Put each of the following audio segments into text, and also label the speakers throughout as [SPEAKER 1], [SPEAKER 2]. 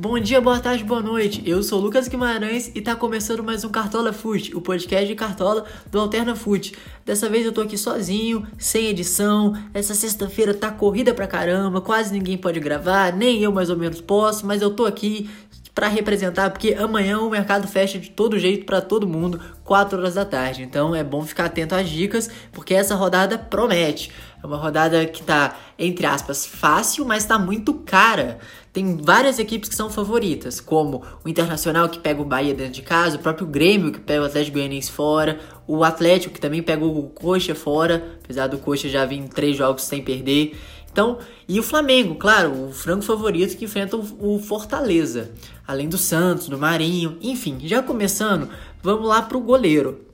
[SPEAKER 1] Bom dia, boa tarde, boa noite. Eu sou Lucas Guimarães e tá começando mais um Cartola Foot, o podcast de Cartola do Alterna Foot. Dessa vez eu tô aqui sozinho, sem edição. Essa sexta-feira tá corrida pra caramba, quase ninguém pode gravar, nem eu mais ou menos posso, mas eu tô aqui para representar, porque amanhã o mercado fecha de todo jeito para todo mundo, 4 horas da tarde. Então é bom ficar atento às dicas, porque essa rodada promete. É uma rodada que tá, entre aspas, fácil, mas tá muito cara. Tem várias equipes que são favoritas, como o Internacional que pega o Bahia dentro de casa, o próprio Grêmio que pega o Atlético Goianiense fora, o Atlético que também pega o Coxa fora, apesar do Coxa já vir em três jogos sem perder. Então, e o Flamengo, claro, o frango favorito que enfrenta o Fortaleza, além do Santos, do Marinho, enfim, já começando, vamos lá pro goleiro.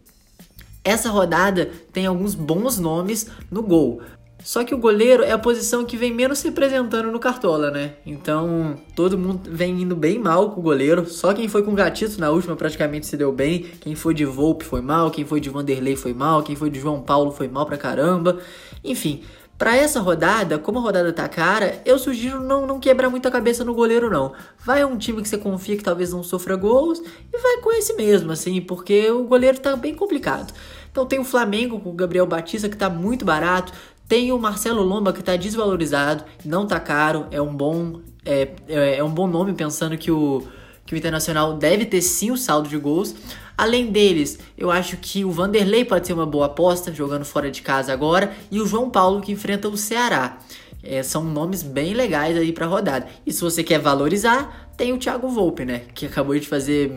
[SPEAKER 1] Essa rodada tem alguns bons nomes no gol. Só que o goleiro é a posição que vem menos se representando no Cartola, né? Então, todo mundo vem indo bem mal com o goleiro. Só quem foi com o Gatito na última praticamente se deu bem. Quem foi de Volpe foi mal, quem foi de Vanderlei foi mal, quem foi de João Paulo foi mal pra caramba. Enfim, para essa rodada, como a rodada tá cara, eu sugiro não, não quebrar muita cabeça no goleiro, não. Vai um time que você confia que talvez não sofra gols e vai com esse mesmo, assim, porque o goleiro tá bem complicado. Então tem o Flamengo com o Gabriel Batista, que tá muito barato. Tem o Marcelo Lomba, que tá desvalorizado, não tá caro, é um bom, é, é, é um bom nome, pensando que o, que o Internacional deve ter sim o saldo de gols. Além deles, eu acho que o Vanderlei pode ser uma boa aposta, jogando fora de casa agora, e o João Paulo que enfrenta o Ceará. É, são nomes bem legais aí para rodada. E se você quer valorizar, tem o Thiago Volpe, né? Que acabou de fazer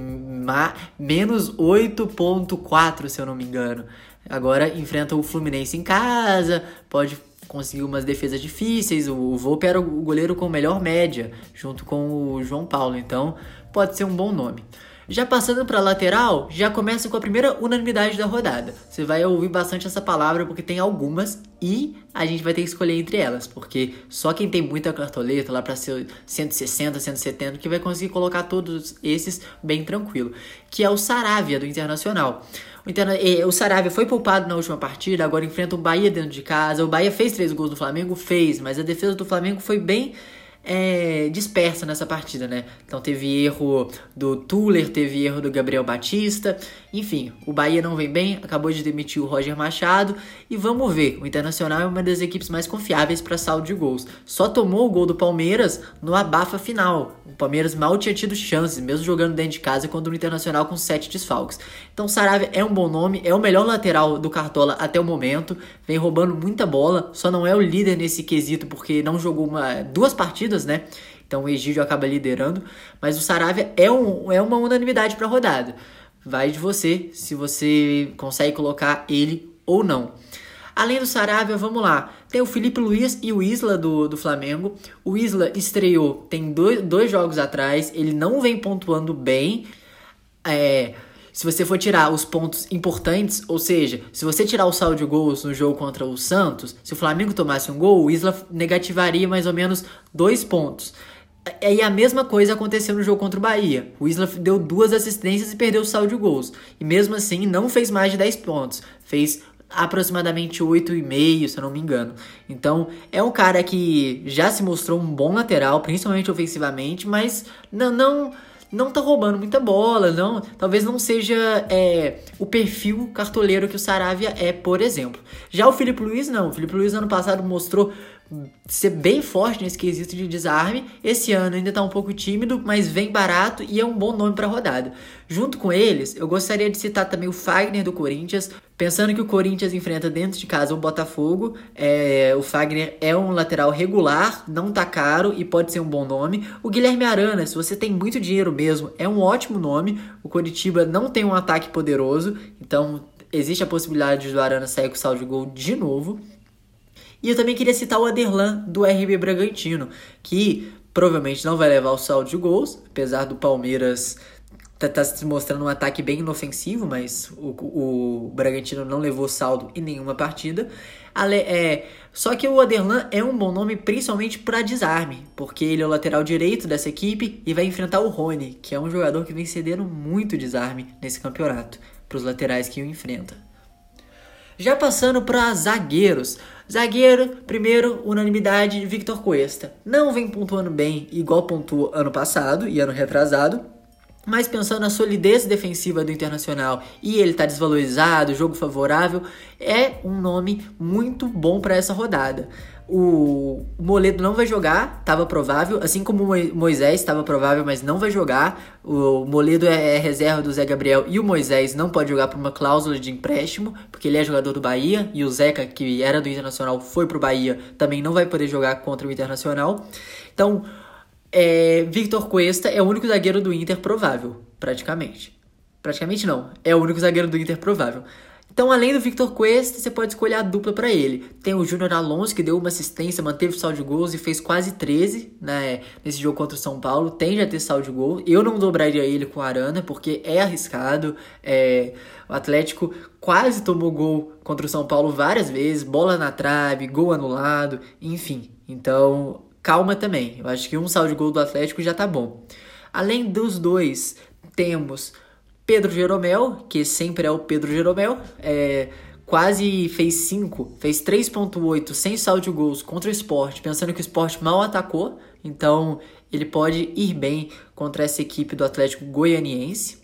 [SPEAKER 1] menos 8.4, se eu não me engano. Agora enfrenta o Fluminense em casa, pode conseguir umas defesas difíceis. O Volpe era o goleiro com melhor média, junto com o João Paulo. Então, pode ser um bom nome. Já passando para lateral, já começa com a primeira unanimidade da rodada. Você vai ouvir bastante essa palavra porque tem algumas e a gente vai ter que escolher entre elas, porque só quem tem muita cartoleta lá para ser 160, 170 que vai conseguir colocar todos esses bem tranquilo, que é o Saravia do Internacional. O, Interna o Saravia foi poupado na última partida, agora enfrenta o Bahia dentro de casa. O Bahia fez três gols do Flamengo, fez, mas a defesa do Flamengo foi bem é, dispersa nessa partida, né? Então teve erro do Tuller, teve erro do Gabriel Batista, enfim, o Bahia não vem bem, acabou de demitir o Roger Machado e vamos ver, o Internacional é uma das equipes mais confiáveis para saldo de gols. Só tomou o gol do Palmeiras no abafa final. O Palmeiras mal tinha tido chances, mesmo jogando dentro de casa contra o Internacional com sete desfalques. Então Saravia é um bom nome, é o melhor lateral do Cartola até o momento, vem roubando muita bola, só não é o líder nesse quesito porque não jogou uma, duas partidas partidas, né? Então o Egídio acaba liderando, mas o Saravia é, um, é uma unanimidade para rodada. Vai de você se você consegue colocar ele ou não. Além do Saravia, vamos lá. Tem o Felipe Luiz e o Isla do, do Flamengo. O Isla estreou tem dois, dois jogos atrás. Ele não vem pontuando bem. É, se você for tirar os pontos importantes, ou seja, se você tirar o saldo de gols no jogo contra o Santos, se o Flamengo tomasse um gol, o Isla negativaria mais ou menos dois pontos. E a mesma coisa aconteceu no jogo contra o Bahia. O Isla deu duas assistências e perdeu o saldo de gols. E mesmo assim não fez mais de 10 pontos. Fez aproximadamente 8,5, se eu não me engano. Então, é um cara que já se mostrou um bom lateral, principalmente ofensivamente, mas não, não não tá roubando muita bola, não. Talvez não seja é, o perfil cartoleiro que o Saravia é, por exemplo. Já o Felipe Luiz, não. O Felipe Luiz ano passado mostrou ser bem forte nesse quesito de desarme. Esse ano ainda está um pouco tímido, mas vem barato e é um bom nome para rodada. Junto com eles, eu gostaria de citar também o Fagner do Corinthians, pensando que o Corinthians enfrenta dentro de casa o Botafogo. É, o Fagner é um lateral regular, não tá caro e pode ser um bom nome. O Guilherme Arana, se você tem muito dinheiro mesmo, é um ótimo nome. O Coritiba não tem um ataque poderoso, então existe a possibilidade do Arana sair com saldo de gol de novo. E eu também queria citar o Aderlan do RB Bragantino, que provavelmente não vai levar o saldo de gols, apesar do Palmeiras tá, tá se mostrando um ataque bem inofensivo, mas o, o Bragantino não levou saldo em nenhuma partida. Ale, é, só que o Aderlan é um bom nome principalmente para desarme, porque ele é o lateral direito dessa equipe e vai enfrentar o Rony, que é um jogador que vem cedendo muito desarme nesse campeonato para os laterais que o enfrenta. Já passando para zagueiros. Zagueiro, primeiro, unanimidade, Victor Cuesta. Não vem pontuando bem, igual pontuou ano passado e ano retrasado. Mas pensando na solidez defensiva do Internacional e ele tá desvalorizado, jogo favorável, é um nome muito bom para essa rodada. O Moledo não vai jogar, estava provável, assim como o Moisés estava provável, mas não vai jogar. O Moledo é, é reserva do Zé Gabriel e o Moisés não pode jogar por uma cláusula de empréstimo, porque ele é jogador do Bahia e o Zeca, que era do Internacional, foi pro Bahia, também não vai poder jogar contra o Internacional. Então, é, Victor Cuesta é o único zagueiro do Inter provável, praticamente. Praticamente não, é o único zagueiro do Inter provável. Então, além do Victor Cuesta, você pode escolher a dupla para ele. Tem o Júnior Alonso, que deu uma assistência, manteve o saldo de gols e fez quase 13 né, nesse jogo contra o São Paulo. Tende a ter saldo de gol. Eu não dobraria ele com o Arana, porque é arriscado. É, o Atlético quase tomou gol contra o São Paulo várias vezes, bola na trave, gol anulado, enfim. Então, calma também. Eu acho que um saldo de gol do Atlético já tá bom. Além dos dois, temos Pedro Jeromel, que sempre é o Pedro Jeromel, é, quase fez 5, fez 3.8 sem saldo de gols contra o esporte, pensando que o esporte mal atacou, então ele pode ir bem contra essa equipe do Atlético Goianiense.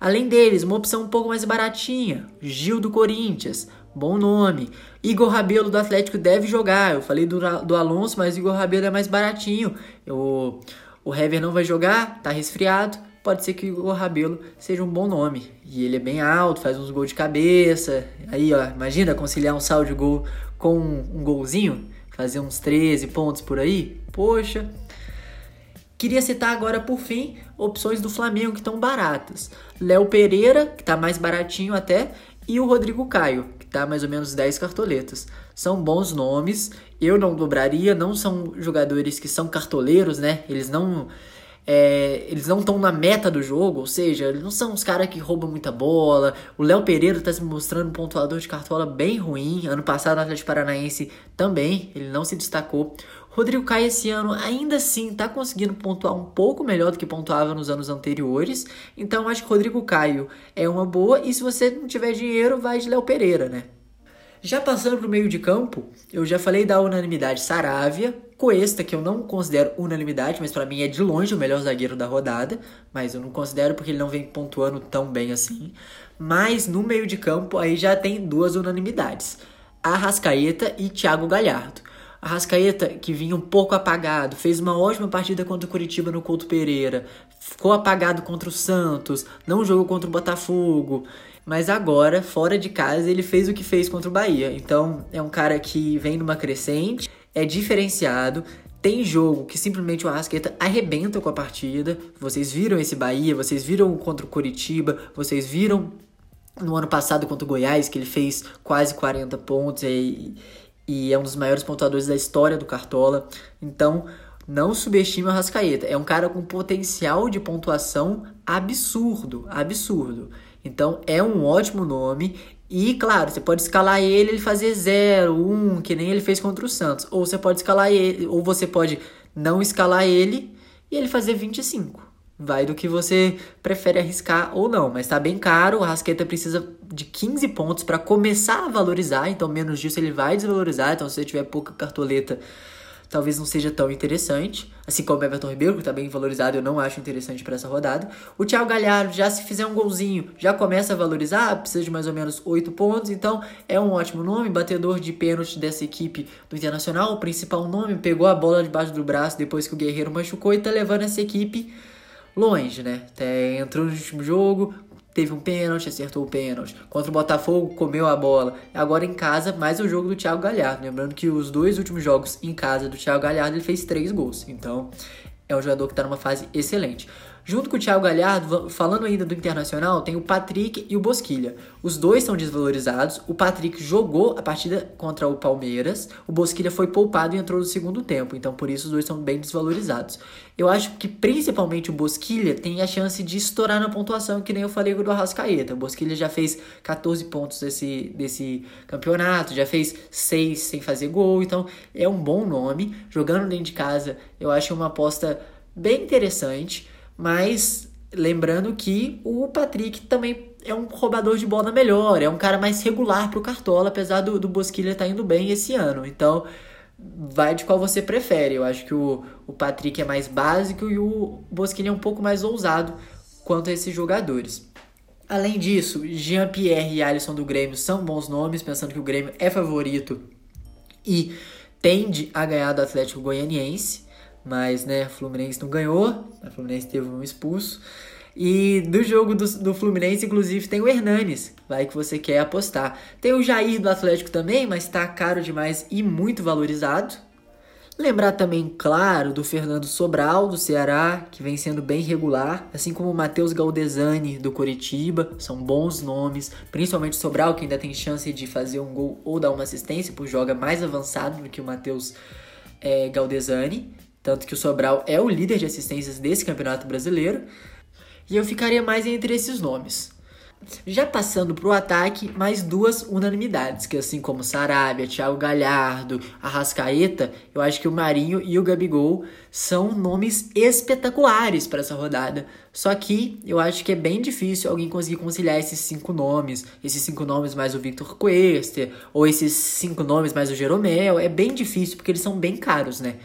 [SPEAKER 1] Além deles, uma opção um pouco mais baratinha, Gil do Corinthians, bom nome. Igor Rabelo do Atlético deve jogar, eu falei do, do Alonso, mas Igor Rabelo é mais baratinho. Eu, o Hever não vai jogar, tá resfriado, pode ser que o Igor Rabelo seja um bom nome. E ele é bem alto, faz uns gols de cabeça. Aí, ó, imagina conciliar um saldo de gol com um golzinho, fazer uns 13 pontos por aí. Poxa. Queria citar agora, por fim, opções do Flamengo que estão baratas. Léo Pereira, que está mais baratinho até, e o Rodrigo Caio, está mais ou menos 10 cartoletas. São bons nomes, eu não dobraria, não são jogadores que são cartoleiros, né? Eles não é, eles não estão na meta do jogo, ou seja, eles não são os caras que roubam muita bola. O Léo Pereira está se mostrando um pontuador de cartola bem ruim. Ano passado, no Atlético Paranaense também, ele não se destacou. Rodrigo Caio esse ano ainda assim está conseguindo pontuar um pouco melhor do que pontuava nos anos anteriores. Então acho que Rodrigo Caio é uma boa. E se você não tiver dinheiro, vai de Léo Pereira, né? Já passando para o meio de campo, eu já falei da unanimidade Saravia, Coesta, que eu não considero unanimidade, mas para mim é de longe o melhor zagueiro da rodada, mas eu não considero porque ele não vem pontuando tão bem assim. Mas no meio de campo aí já tem duas unanimidades: Arrascaeta e Thiago Galhardo. Arrascaeta, que vinha um pouco apagado, fez uma ótima partida contra o Curitiba no Couto Pereira, ficou apagado contra o Santos, não jogou contra o Botafogo, mas agora, fora de casa, ele fez o que fez contra o Bahia. Então, é um cara que vem numa crescente, é diferenciado, tem jogo que simplesmente o Arrascaeta arrebenta com a partida. Vocês viram esse Bahia, vocês viram contra o Curitiba, vocês viram no ano passado contra o Goiás, que ele fez quase 40 pontos e, e é um dos maiores pontuadores da história do Cartola. Então, não subestime o Arrascaeta. É um cara com potencial de pontuação absurdo, absurdo. Então, é um ótimo nome e, claro, você pode escalar ele e fazer 0, 1, um, que nem ele fez contra o Santos. Ou você pode escalar ele, ou você pode não escalar ele e ele fazer 25. Vai do que você prefere arriscar ou não, mas tá bem caro. O Rasqueta precisa de 15 pontos para começar a valorizar, então menos disso ele vai desvalorizar. Então, se você tiver pouca cartoleta, talvez não seja tão interessante. Assim como o Everton Ribeiro, que está bem valorizado, eu não acho interessante para essa rodada. O Thiago Galhardo, já se fizer um golzinho, já começa a valorizar, precisa de mais ou menos 8 pontos, então é um ótimo nome, batedor de pênalti dessa equipe do Internacional, o principal nome, pegou a bola debaixo do braço depois que o Guerreiro machucou e está levando essa equipe longe, né? Até entrou no último jogo, teve um pênalti, acertou o pênalti. Contra o Botafogo, comeu a bola. Agora em casa, mais o jogo do Thiago Galhardo. Lembrando que os dois últimos jogos em casa do Thiago Galhardo, ele fez três gols. Então, é um jogador que está numa fase excelente. Junto com o Thiago Galhardo, falando ainda do Internacional, tem o Patrick e o Bosquilha. Os dois são desvalorizados. O Patrick jogou a partida contra o Palmeiras. O Bosquilha foi poupado e entrou no segundo tempo. Então, por isso, os dois são bem desvalorizados. Eu acho que principalmente o Bosquilha tem a chance de estourar na pontuação, que nem eu falei do Arrascaeta. O Bosquilha já fez 14 pontos desse, desse campeonato, já fez 6 sem fazer gol. Então, é um bom nome. Jogando dentro de casa, eu acho uma aposta bem interessante. Mas lembrando que o Patrick também é um roubador de bola melhor, é um cara mais regular pro Cartola, apesar do, do Bosquilha estar tá indo bem esse ano. Então, vai de qual você prefere. Eu acho que o, o Patrick é mais básico e o Bosquilha é um pouco mais ousado quanto a esses jogadores. Além disso, Jean-Pierre e Alisson do Grêmio são bons nomes, pensando que o Grêmio é favorito e tende a ganhar do Atlético Goianiense, mas né, Fluminense não ganhou, o Fluminense teve um expulso. E do jogo do, do Fluminense, inclusive, tem o Hernanes, vai que você quer apostar. Tem o Jair do Atlético também, mas está caro demais e muito valorizado. Lembrar também, claro, do Fernando Sobral, do Ceará, que vem sendo bem regular, assim como o Matheus Galdesani, do Coritiba, são bons nomes, principalmente Sobral, que ainda tem chance de fazer um gol ou dar uma assistência, por joga mais avançado do que o Matheus é, Galdesani, tanto que o Sobral é o líder de assistências desse campeonato brasileiro. E eu ficaria mais entre esses nomes. Já passando para o ataque, mais duas unanimidades, que assim como Sarabia, Thiago Galhardo, Arrascaeta, eu acho que o Marinho e o Gabigol são nomes espetaculares para essa rodada. Só que eu acho que é bem difícil alguém conseguir conciliar esses cinco nomes, esses cinco nomes mais o Victor Cuesta, ou esses cinco nomes mais o Jeromel, é bem difícil porque eles são bem caros, né?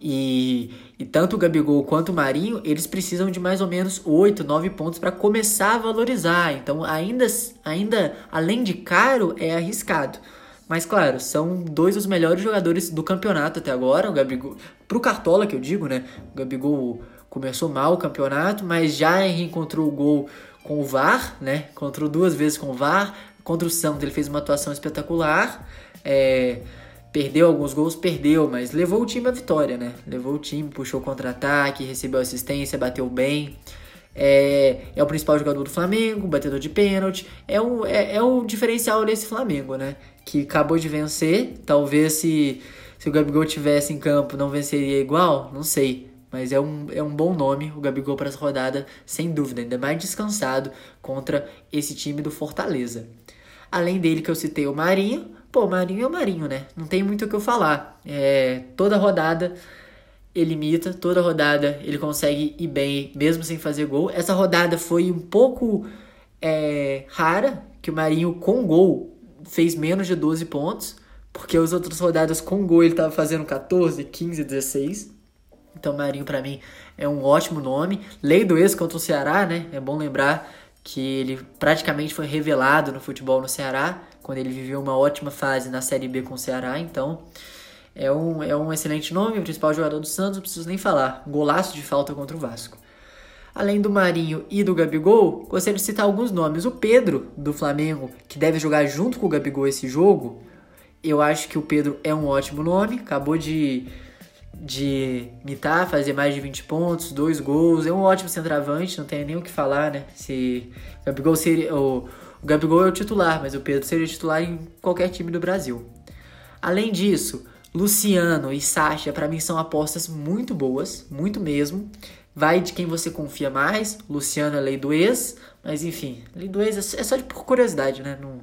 [SPEAKER 1] E, e tanto o Gabigol quanto o Marinho, eles precisam de mais ou menos 8, 9 pontos para começar a valorizar. Então, ainda, ainda além de caro, é arriscado. Mas claro, são dois dos melhores jogadores do campeonato até agora. O Gabigol, pro Cartola que eu digo, né? O Gabigol começou mal o campeonato, mas já reencontrou o gol com o VAR, né? Encontrou duas vezes com o VAR. Contra o Santos ele fez uma atuação espetacular. É, Perdeu alguns gols, perdeu, mas levou o time à vitória, né? Levou o time, puxou contra-ataque, recebeu assistência, bateu bem. É, é o principal jogador do Flamengo, batedor de pênalti. É o, é, é o diferencial desse Flamengo, né? Que acabou de vencer. Talvez se, se o Gabigol tivesse em campo não venceria igual, não sei. Mas é um, é um bom nome o Gabigol para essa rodada, sem dúvida. Ainda mais descansado contra esse time do Fortaleza. Além dele que eu citei o Marinho, Pô, Marinho é o Marinho, né? Não tem muito o que eu falar. É, toda rodada ele imita, toda rodada ele consegue ir bem, mesmo sem fazer gol. Essa rodada foi um pouco é, rara, que o Marinho com gol fez menos de 12 pontos, porque as outras rodadas com gol ele tava fazendo 14, 15, 16. Então Marinho para mim é um ótimo nome. Lei do ex contra o Ceará, né? É bom lembrar que ele praticamente foi revelado no futebol no Ceará quando ele viveu uma ótima fase na Série B com o Ceará, então é um, é um excelente nome, o principal jogador do Santos, não preciso nem falar, golaço de falta contra o Vasco. Além do Marinho e do Gabigol, gostaria de citar alguns nomes. O Pedro, do Flamengo, que deve jogar junto com o Gabigol esse jogo, eu acho que o Pedro é um ótimo nome, acabou de, de imitar, fazer mais de 20 pontos, dois gols, é um ótimo centroavante, não tem nem o que falar, né? Se o Gabigol seria... O, o Gabigol é o titular, mas o Pedro seria titular em qualquer time do Brasil. Além disso, Luciano e Sacha, para mim, são apostas muito boas, muito mesmo. Vai de quem você confia mais. Luciano é lei do ex, mas enfim, lei do ex é só de por curiosidade, né? Não,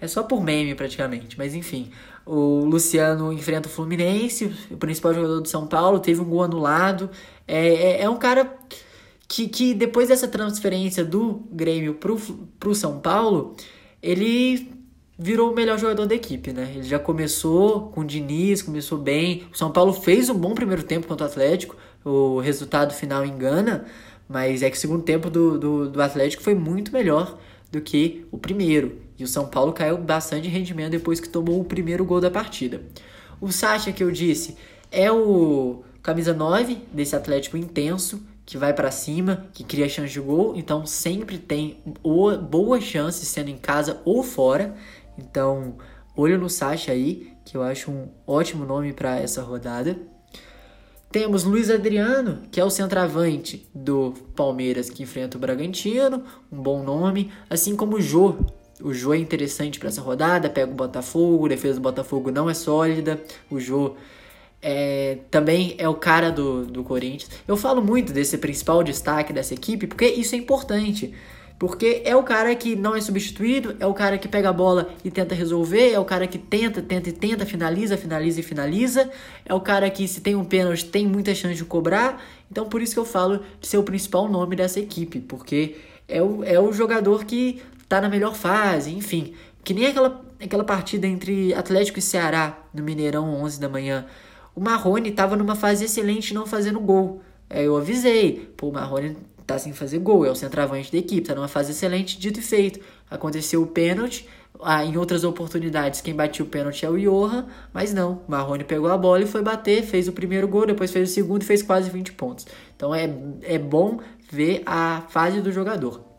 [SPEAKER 1] é só por meme praticamente, mas enfim. O Luciano enfrenta o Fluminense, o principal jogador do São Paulo, teve um gol anulado. É, é, é um cara que, que depois dessa transferência do Grêmio pro, pro São Paulo, ele virou o melhor jogador da equipe, né? Ele já começou com o Diniz, começou bem. O São Paulo fez um bom primeiro tempo contra o Atlético, o resultado final engana, mas é que o segundo tempo do, do, do Atlético foi muito melhor do que o primeiro. E o São Paulo caiu bastante de rendimento depois que tomou o primeiro gol da partida. O Sacha, que eu disse, é o camisa 9 desse Atlético intenso, que vai para cima, que cria chance de gol, então sempre tem boas chances sendo em casa ou fora. Então, olho no Sacha aí, que eu acho um ótimo nome para essa rodada. Temos Luiz Adriano, que é o centroavante do Palmeiras que enfrenta o Bragantino, um bom nome, assim como o Jô. O Jô é interessante para essa rodada, pega o Botafogo, a defesa do Botafogo não é sólida, o Jô é, também é o cara do, do Corinthians. Eu falo muito desse principal destaque dessa equipe porque isso é importante. Porque é o cara que não é substituído, é o cara que pega a bola e tenta resolver, é o cara que tenta, tenta e tenta, finaliza, finaliza e finaliza. É o cara que, se tem um pênalti, tem muita chance de cobrar. Então, por isso que eu falo de ser o principal nome dessa equipe, porque é o, é o jogador que tá na melhor fase, enfim. Que nem aquela, aquela partida entre Atlético e Ceará no Mineirão 11 da manhã. O Marrone estava numa fase excelente não fazendo gol. Aí eu avisei, pô, o Marrone tá sem fazer gol, é o centroavante da equipe, tá numa fase excelente, dito e feito. Aconteceu o pênalti, ah, em outras oportunidades quem batia o pênalti é o Johan, mas não, o Marrone pegou a bola e foi bater, fez o primeiro gol, depois fez o segundo e fez quase 20 pontos. Então é, é bom ver a fase do jogador.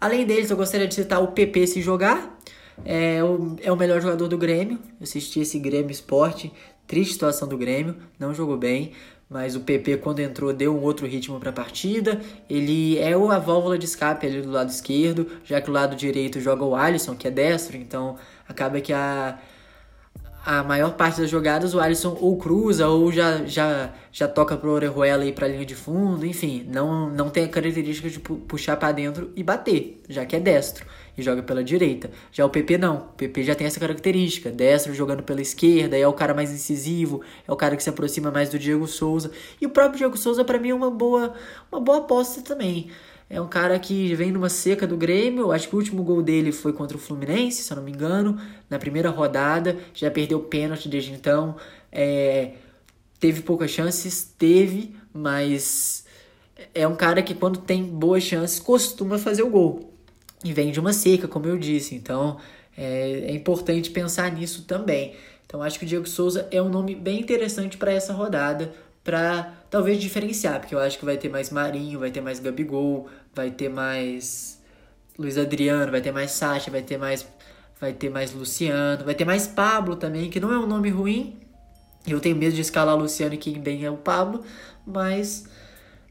[SPEAKER 1] Além deles, eu gostaria de citar o PP se jogar, é o, é o melhor jogador do Grêmio. Eu assisti esse Grêmio Esporte, triste situação do Grêmio, não jogou bem. Mas o PP quando entrou deu um outro ritmo para a partida. Ele é a válvula de escape ali do lado esquerdo, já que o lado direito joga o Alisson, que é destro, então acaba que a a maior parte das jogadas o Alisson ou cruza ou já, já, já toca pro Orejuela ir pra linha de fundo, enfim, não, não tem a característica de puxar para dentro e bater, já que é destro e joga pela direita. Já o PP não, o PP já tem essa característica, destro jogando pela esquerda, é o cara mais incisivo, é o cara que se aproxima mais do Diego Souza. E o próprio Diego Souza para mim é uma boa, uma boa aposta também. É um cara que vem numa seca do Grêmio. Acho que o último gol dele foi contra o Fluminense, se eu não me engano, na primeira rodada. Já perdeu pênalti desde então. É, teve poucas chances, teve, mas é um cara que quando tem boas chances costuma fazer o gol. E vem de uma seca, como eu disse. Então é, é importante pensar nisso também. Então acho que o Diego Souza é um nome bem interessante para essa rodada para talvez diferenciar, porque eu acho que vai ter mais Marinho, vai ter mais Gabigol, vai ter mais Luiz Adriano, vai ter mais Sacha, vai ter mais vai ter mais Luciano, vai ter mais Pablo também, que não é um nome ruim. Eu tenho medo de escalar Luciano e quem bem é o Pablo, mas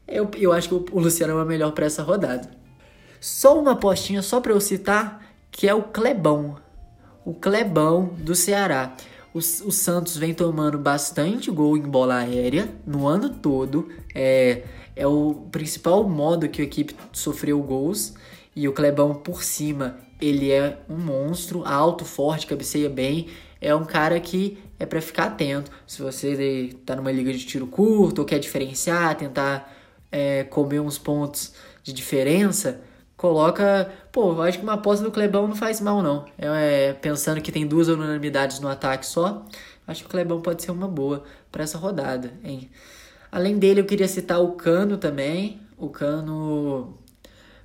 [SPEAKER 1] eu, eu acho que o, o Luciano é o melhor para essa rodada. Só uma postinha só para eu citar, que é o Clebão. O Clebão do Ceará. O, o Santos vem tomando bastante gol em bola aérea no ano todo. É, é o principal modo que a equipe sofreu gols. E o Clebão por cima, ele é um monstro, alto, forte, cabeceia bem. É um cara que é para ficar atento. Se você tá numa liga de tiro curto ou quer diferenciar, tentar é, comer uns pontos de diferença, coloca. Pô, acho que uma aposta do Clebão não faz mal, não. É, pensando que tem duas unanimidades no ataque só, acho que o Clebão pode ser uma boa para essa rodada, hein? Além dele, eu queria citar o Cano também. O Cano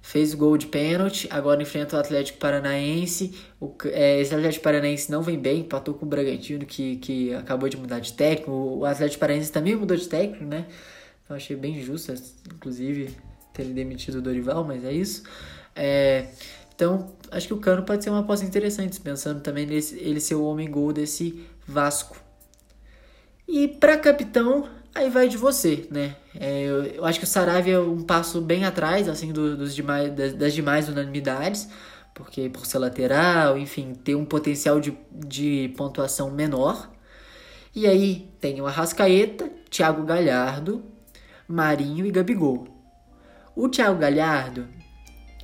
[SPEAKER 1] fez o gol de pênalti, agora enfrenta o Atlético Paranaense. O, é, esse Atlético Paranaense não vem bem, empatou com o Bragantino, que, que acabou de mudar de técnico. O Atlético Paranaense também mudou de técnico, né? Eu achei bem justo, inclusive, terem demitido o Dorival, mas é isso. É, então, acho que o Cano pode ser uma aposta interessante, pensando também nesse ele ser o homem gol desse Vasco. E para capitão, aí vai de você, né? É, eu, eu, acho que o Saravia é um passo bem atrás, assim, do, dos demais, das, das, demais unanimidades, porque por ser lateral, enfim, ter um potencial de, de pontuação menor. E aí tem o Arrascaeta, Thiago Galhardo, Marinho e Gabigol. O Thiago Galhardo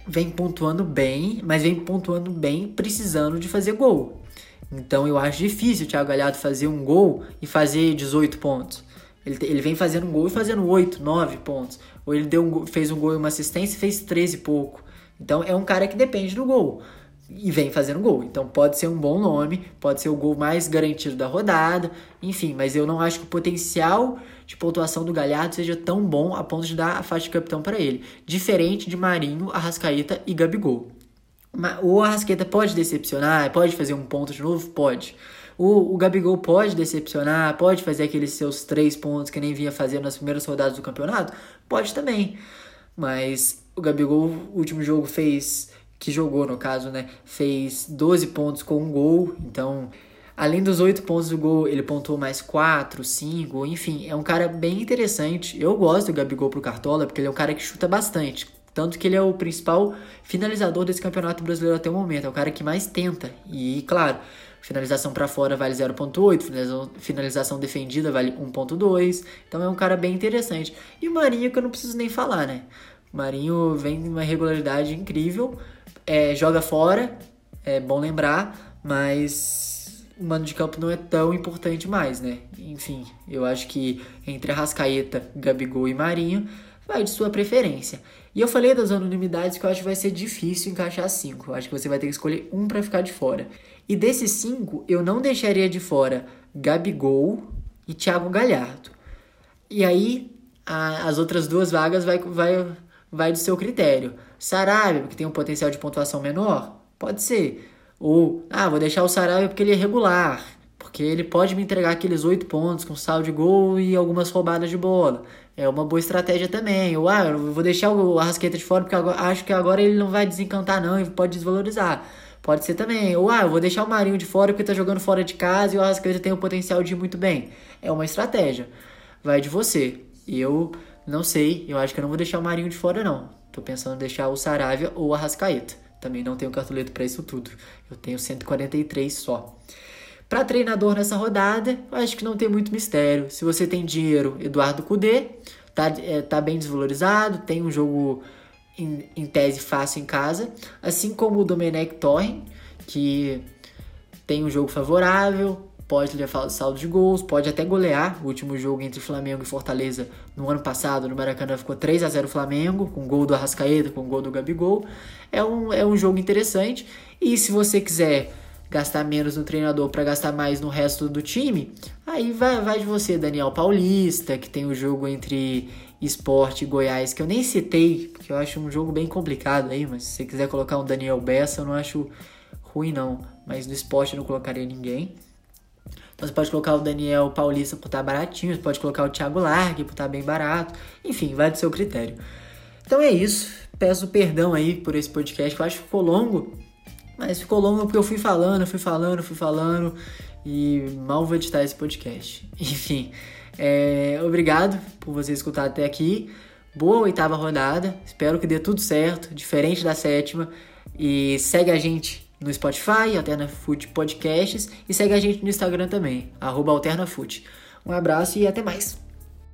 [SPEAKER 1] vem pontuando bem, mas vem pontuando bem precisando de fazer gol. Então eu acho difícil o Thiago Galhardo fazer um gol e fazer 18 pontos. Ele, ele vem fazendo um gol e fazendo 8, 9 pontos. Ou ele deu um, fez um gol e uma assistência e fez 13 e pouco. Então é um cara que depende do gol e vem fazendo gol. Então pode ser um bom nome, pode ser o gol mais garantido da rodada, enfim, mas eu não acho que o potencial de pontuação do Galhardo seja tão bom a ponto de dar a faixa de capitão para ele, diferente de Marinho, Arrascaeta e Gabigol. O Arrascaeta pode decepcionar, pode fazer um ponto de novo? Pode. O, o Gabigol pode decepcionar, pode fazer aqueles seus três pontos que nem vinha fazendo nas primeiras rodadas do campeonato? Pode também. Mas o Gabigol, o último jogo, fez que jogou no caso, né? Fez 12 pontos com um gol, então além dos 8 pontos do gol, ele pontuou mais 4, 5, enfim, é um cara bem interessante. Eu gosto do Gabigol pro Cartola porque ele é um cara que chuta bastante. Tanto que ele é o principal finalizador desse campeonato brasileiro até o momento, é o cara que mais tenta. E, claro, finalização para fora vale 0.8, finalização, finalização defendida vale 1.2. Então é um cara bem interessante. E o Marinho que eu não preciso nem falar, né? Marinho vem uma regularidade incrível é, joga fora, é bom lembrar, mas o mano de campo não é tão importante mais, né? Enfim, eu acho que entre Arrascaeta, Gabigol e Marinho, vai de sua preferência. E eu falei das anonimidades que eu acho que vai ser difícil encaixar cinco. Eu acho que você vai ter que escolher um para ficar de fora. E desses cinco, eu não deixaria de fora Gabigol e Thiago Galhardo. E aí, a, as outras duas vagas vai, vai, vai do seu critério. Sarabia, porque tem um potencial de pontuação menor? Pode ser. Ou, ah, vou deixar o Sarabia porque ele é regular. Porque ele pode me entregar aqueles oito pontos com saldo de gol e algumas roubadas de bola. É uma boa estratégia também. Ou, ah, eu vou deixar o Arrasqueta de fora porque agora, acho que agora ele não vai desencantar não e pode desvalorizar. Pode ser também. Ou, ah, eu vou deixar o Marinho de fora porque tá jogando fora de casa e o Arrasqueta tem o potencial de ir muito bem. É uma estratégia. Vai de você. E eu não sei, eu acho que eu não vou deixar o Marinho de fora não. Tô pensando em deixar o Saravia ou o Arrascaeta. Também não tenho cartoleta para isso tudo. Eu tenho 143 só. Para treinador nessa rodada, eu acho que não tem muito mistério. Se você tem dinheiro, Eduardo Cudê, tá, é, tá bem desvalorizado, tem um jogo em, em, tese fácil em casa, assim como o Domenech Torren, que tem um jogo favorável, pode levar saldo de gols, pode até golear. O último jogo entre Flamengo e Fortaleza no ano passado, no Maracanã, ficou 3 a 0 Flamengo, com gol do Arrascaeta, com gol do Gabigol. É um, é um jogo interessante. E se você quiser gastar menos no treinador para gastar mais no resto do time, aí vai, vai de você, Daniel Paulista, que tem o jogo entre Esporte e Goiás, que eu nem citei, porque eu acho um jogo bem complicado aí, mas se você quiser colocar um Daniel Bessa, eu não acho ruim não, mas no esporte eu não colocaria ninguém. Você pode colocar o Daniel Paulista por estar baratinho, você pode colocar o Thiago Largue por estar bem barato, enfim, vai do seu critério. Então é isso, peço perdão aí por esse podcast, que eu acho que ficou longo, mas ficou longo porque eu fui falando, fui falando, fui falando e mal vou editar esse podcast. Enfim, é, obrigado por você escutar até aqui. Boa oitava rodada, espero que dê tudo certo, diferente da sétima. E segue a gente no Spotify, AlternaFoot Podcasts, e segue a gente no Instagram também, AlternaFoot. Um abraço e até mais!